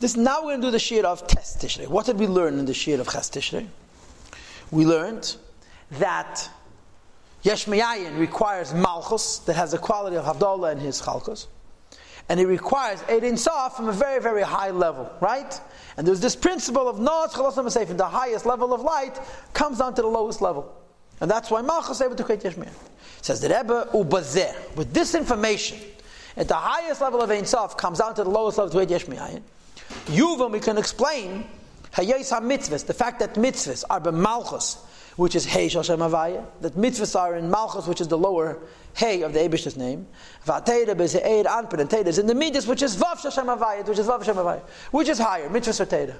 This now we're going to do the shir of Tes Tishrei. What did we learn in the shir of Ches Tishrei? We learned that Yesh requires Malchus that has the quality of Havdalah in his Chalkos. And it requires Eid from a very, very high level, right? And there's this principle of Noach Chalasam Seif, the highest level of light comes down to the lowest level. And that's why Malchus is able to create Yesh Says the Rebbe, Ubazeh, with this information, at the highest level of Ein Sof comes down to the lowest level to Yesh Mi'ayin. Yuvam, we can explain Hayais HaMitzvahs, the fact that mitzvahs are b'malchus, which is Hey Shal Shem Havaya, that mitzvahs are in Malchus, which is the lower Hey of the Abish's name. V'ateda b'ze'ed anpid, and Teda is in the Midas, which is Vav Shal Shem Havaya, which is Vav Shem Havaya, which is higher, mitzvahs are Teda.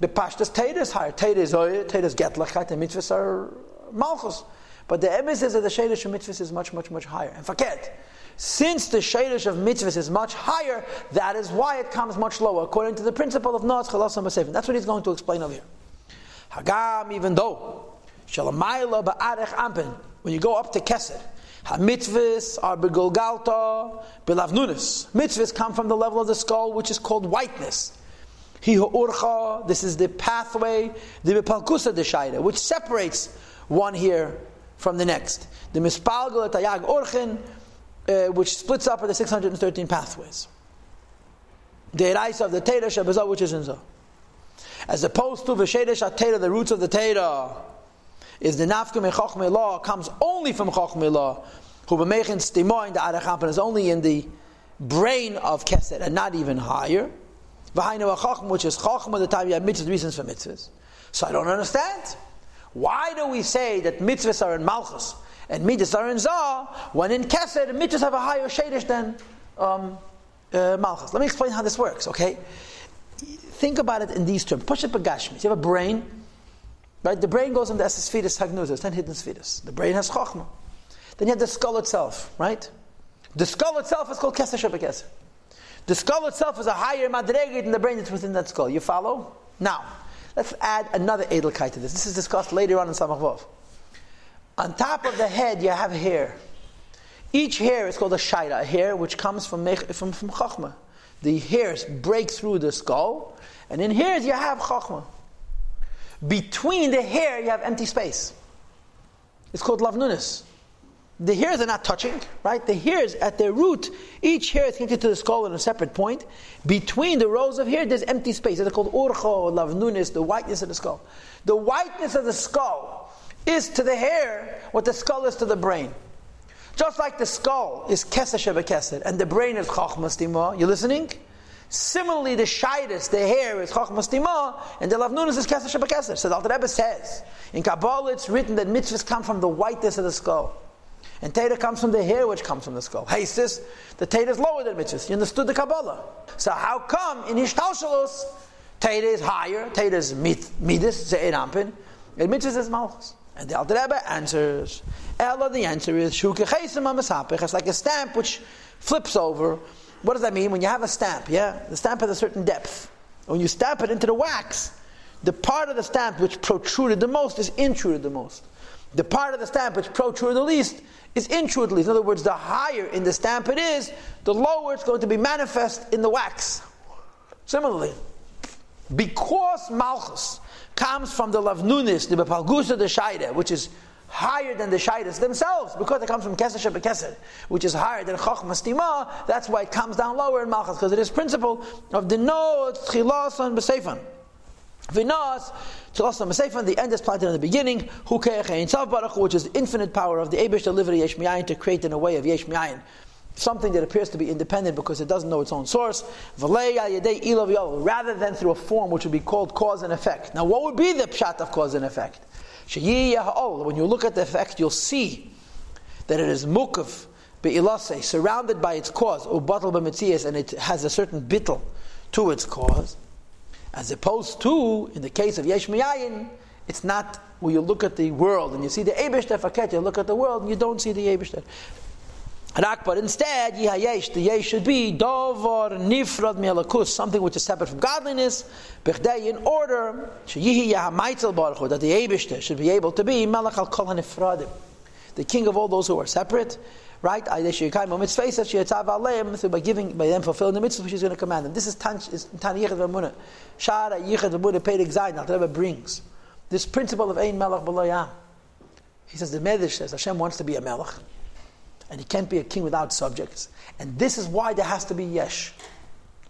The Pashtas Teda is higher, Teda is Oye, Teda is Getlachat, and mitzvahs are Malchus. But the emes is that the Shadish of mitzvahs is much, much, much higher. And forget, since the Shadish of mitzvahs is much higher, that is why it comes much lower, according to the principle of Noach Basevin. That's what he's going to explain over here. Hagam, even though, Shalamayla ba'arech ampen, when you go up to Kesed, mitzvahs are begolgalta, belavnunis. Mitzvahs come from the level of the skull, which is called whiteness. Hi urcha, this is the pathway, the bepalkusa deshaida, which separates one here from the next. The mispalgal tayag orchen, uh, which splits up into 613 pathways. The eraisa of the Teda Shabazah, which is in Zoh. As opposed to Veshedesh Atera, the roots of the Teda, is the Nafka Mechachme law, comes only from Chachme law, who b'mechin stimo in the Arachampan is only in the brain of Keset and not even higher. V'hainu Chachma, which is Chachma, the time you have mitzvahs, reasons for mitzvahs. So I don't understand. Why do we say that mitzvahs are in Malchus and mitzvahs are in Zah, when in Kesed, mitzvahs have a higher shadish than um, uh, Malchus? Let me explain how this works, okay? Think about it in these terms. Push it bagashmi. You have a brain, right? The brain goes into Esesphiris Hagnuzas, 10 hidden spheres. The brain has Chokhmah. Then you have the skull itself, right? The skull itself is called Keser Shebekesser. The skull itself is a higher madrega than the brain that's within that skull. You follow? Now, Let's add another Edelkeit to this. This is discussed later on in Samach On top of the head, you have hair. Each hair is called a shaira, a hair which comes from, from, from. The hairs break through the skull, and in hairs you have chachma. Between the hair, you have empty space. It's called lavnunis. The hairs are not touching, right? The hairs at their root, each hair is connected to the skull in a separate point. Between the rows of hair, there's empty space. They're called urcho, lavnunis, the whiteness of the skull. The whiteness of the skull is to the hair what the skull is to the brain. Just like the skull is keseh shebekesed and the brain is chachma You listening? Similarly, the shidus, the hair, is chachma and the lavnunis is keseh shebekesed. So the Alter Rebbe says in Kabbalah, it's written that mitzvahs come from the whiteness of the skull. And Teda comes from the hair which comes from the skull. Hey, sis, the Teda is lower than mitzvahs. You understood the Kabbalah. So how come in Ishtalshalos, Teda is higher, Teda is midas, Ze'er Ampin, and mitzvahs is Malchus? And the Alter Rebbe answers, Ella, the answer is, It's like a stamp which flips over. What does that mean? When you have a stamp, yeah? The stamp has a certain depth. When you stamp it into the wax, the part of the stamp which protruded the most is intruded the most. The part of the stamp which protruded the least is intrudely. In other words, the higher in the stamp it is, the lower it's going to be manifest in the wax. Similarly, because Malchus comes from the Lavnunis, the Bepalgusa the Shaida, which is higher than the Shaidas themselves, because it comes from Keser Shebekeser, which is higher than Chochma Stima, that's why it comes down lower in Malchus, because it is principle of the No Tchilasan Besefan. Vinas, the end is planted in the beginning, which is the infinite power of the Abish delivery Yesh to create in a way of Yesh something that appears to be independent because it doesn't know its own source, rather than through a form which would be called cause and effect. Now, what would be the pshat of cause and effect? When you look at the effect, you'll see that it is mukav, surrounded by its cause, and it has a certain bittel to its cause. As opposed to, in the case of Yesh Miyayin, it's not where you look at the world and you see the Ebishter Faket, you look at the world and you don't see the Ebishter. But instead, Yihayesh, the Yesh should be Dovar Nifrad Mielakus, something which is separate from godliness, in order that the Ebishter should be able to be Melech al Kol the king of all those who are separate, right? By giving, by them fulfilling the mitzvah which he's going to command them. This is Tan Yichad V'Amunah. Shara Yichad V'Amunah Pedig Zayin. Al Rebbe brings this principle of Ein Melech B'Loyam. He says the Medrash says Hashem wants to be a Melech, and he can't be a king without subjects. And this is why there has to be Yesh.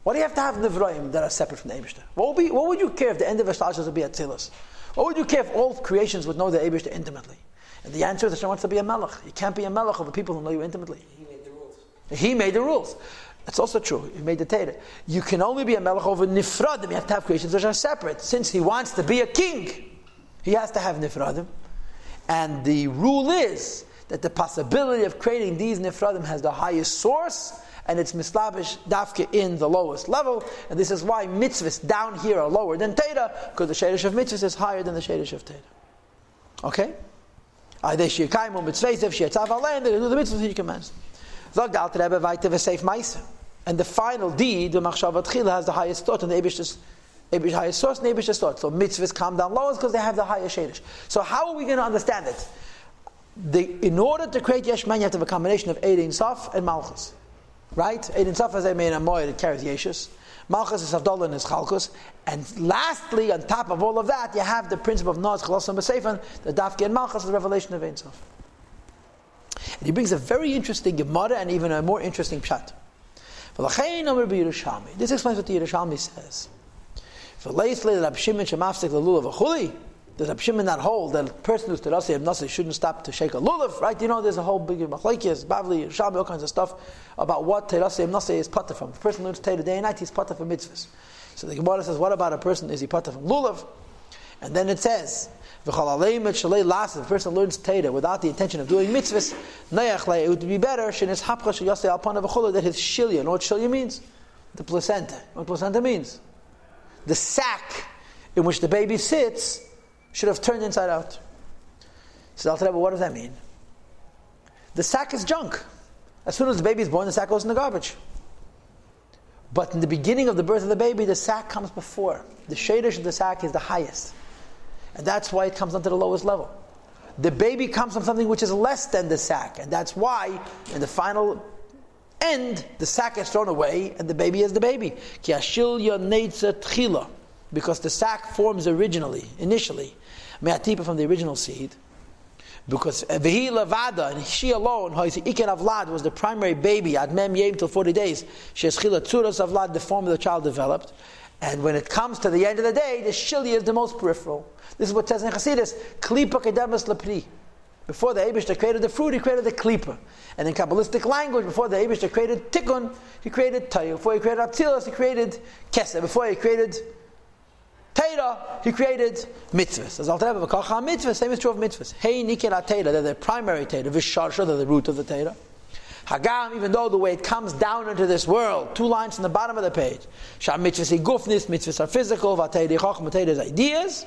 Why do you have to have Nivroim that are separate from the Eibushter? What would, what would you care if the end of Ashtashas would be Atzilus? What would you care if all creations would know the Eibushter intimately? And the answer is Hashem wants to be a Melech. You can't be a Melech over people who know you intimately. He made the rules. He made the rules. That's also true. He made the Torah. You can only be a Melech over Nifradim. You have to have creations which are separate. Since he wants to be a king, he has to have Nifradim. And the rule is that the possibility of creating these Nifradim has the highest source, and it's mislavish dafke in the lowest level. And this is why mitzvahs down here are lower than Torah, because the shadish of mitzvahs is higher than the shadish of Torah. Okay? They should do the mitzvahs he commands. Zog the Alter Rebbe weiter v'seif Maisa. And the final deed, the Machshavat Chila, has the highest thought, and the Ebish's highest source, and the Ebish's thought. So mitzvahs come down lowest because they have the highest shadish. So how are we going to understand it? The, in order to create Yeshman, you have to have a combination of Eidin Saf and Malchus. Right? Eidin Saf, as I mean, a moed, it carries Yeshus. Malchus is Avdollah and his Chalkus. And lastly, on top of all of that, you have the principle of Noach, Chalosim, Beseifan, the Dafke and Malchus, the revelation of Ein Sof. And he brings a very interesting Gemara and even a more interesting Pshat. This explains what the Yerushalmi says. Does Rab Shimon not hold that a person who's terasi nasi shouldn't stop to shake a lulav? Right? You know, there's a whole big machlekes, bavli, Yerushalmi, all kinds of stuff about what terasi nasi is pata from. A person learns Torah day and night, he's pata from mitzvahs. So the Gemara says, what about a person? Is he pata from lulav? And then it says, if a person learns Torah without the intention of doing mitzvahs, it would be better that his shilya, you know what shilya means? The placenta. What placenta means? The sack in which the baby sits should have turned inside out. I'll tell you, what does that mean? The sack is junk. As soon as the baby is born, the sack goes in the garbage. But in the beginning of the birth of the baby, the sack comes before. The shadish of the sack is the highest. And that's why it comes down to the lowest level. The baby comes from something which is less than the sack. And that's why, in the final end, the sack is thrown away and the baby is the baby. Because the sack forms originally, initially, me'atipa from the original seed. Because Vehi Lavada, and she alone, Iker Avlad, was the primary baby at Mem Yem till 40 days. She has Chila Tzuras Avlad, the form of the child developed. And when it comes to the end of the day, the Shili is the most peripheral. This is what says in Chassidus, Klipa Kedemas Lepri. Before the Abishta created the fruit, he created the Klipa. And in Kabbalistic language, before the Abishta created Tikkun, he created Tayyah. Before he created Atzilas, he created Keseh. Before he created Torah, he created mitzvahs. As Alter Rebbe, mitzvahs, same is true of mitzvahs. Hey, Nikela Torah, they're the primary Torah. Visharsha, they're the root of the Torah. Hagam, even though the way it comes down into this world, two lines from the bottom of the page. Sham mitzvahs gufnis, mitzvahs are physical, vatayri chachma, Torah is ideas.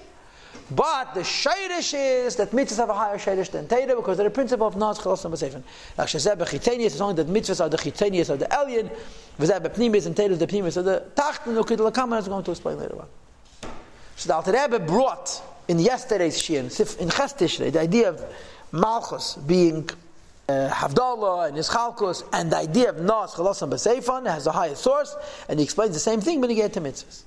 But the shayrish is that mitzvahs have a higher shayrish than Torah because they're the principle of Naz Chalos B'Sefen. Like Shazeb B'Chitenius is only that mitzvahs are the Chitenius of the Elyon, V'zeb B'Pnimis and Torah is the Pnimis of the Tacht, and Ukid Lakam is going to explain later on. So the Alter Rebbe brought in yesterday's Shir, in Ches the idea of Malchus being uh, Havdalah and Yischalkus, and the idea of Nas Chalasam B'Seifan has a higher source, and he explains the same thing when he gets to mitzvahs.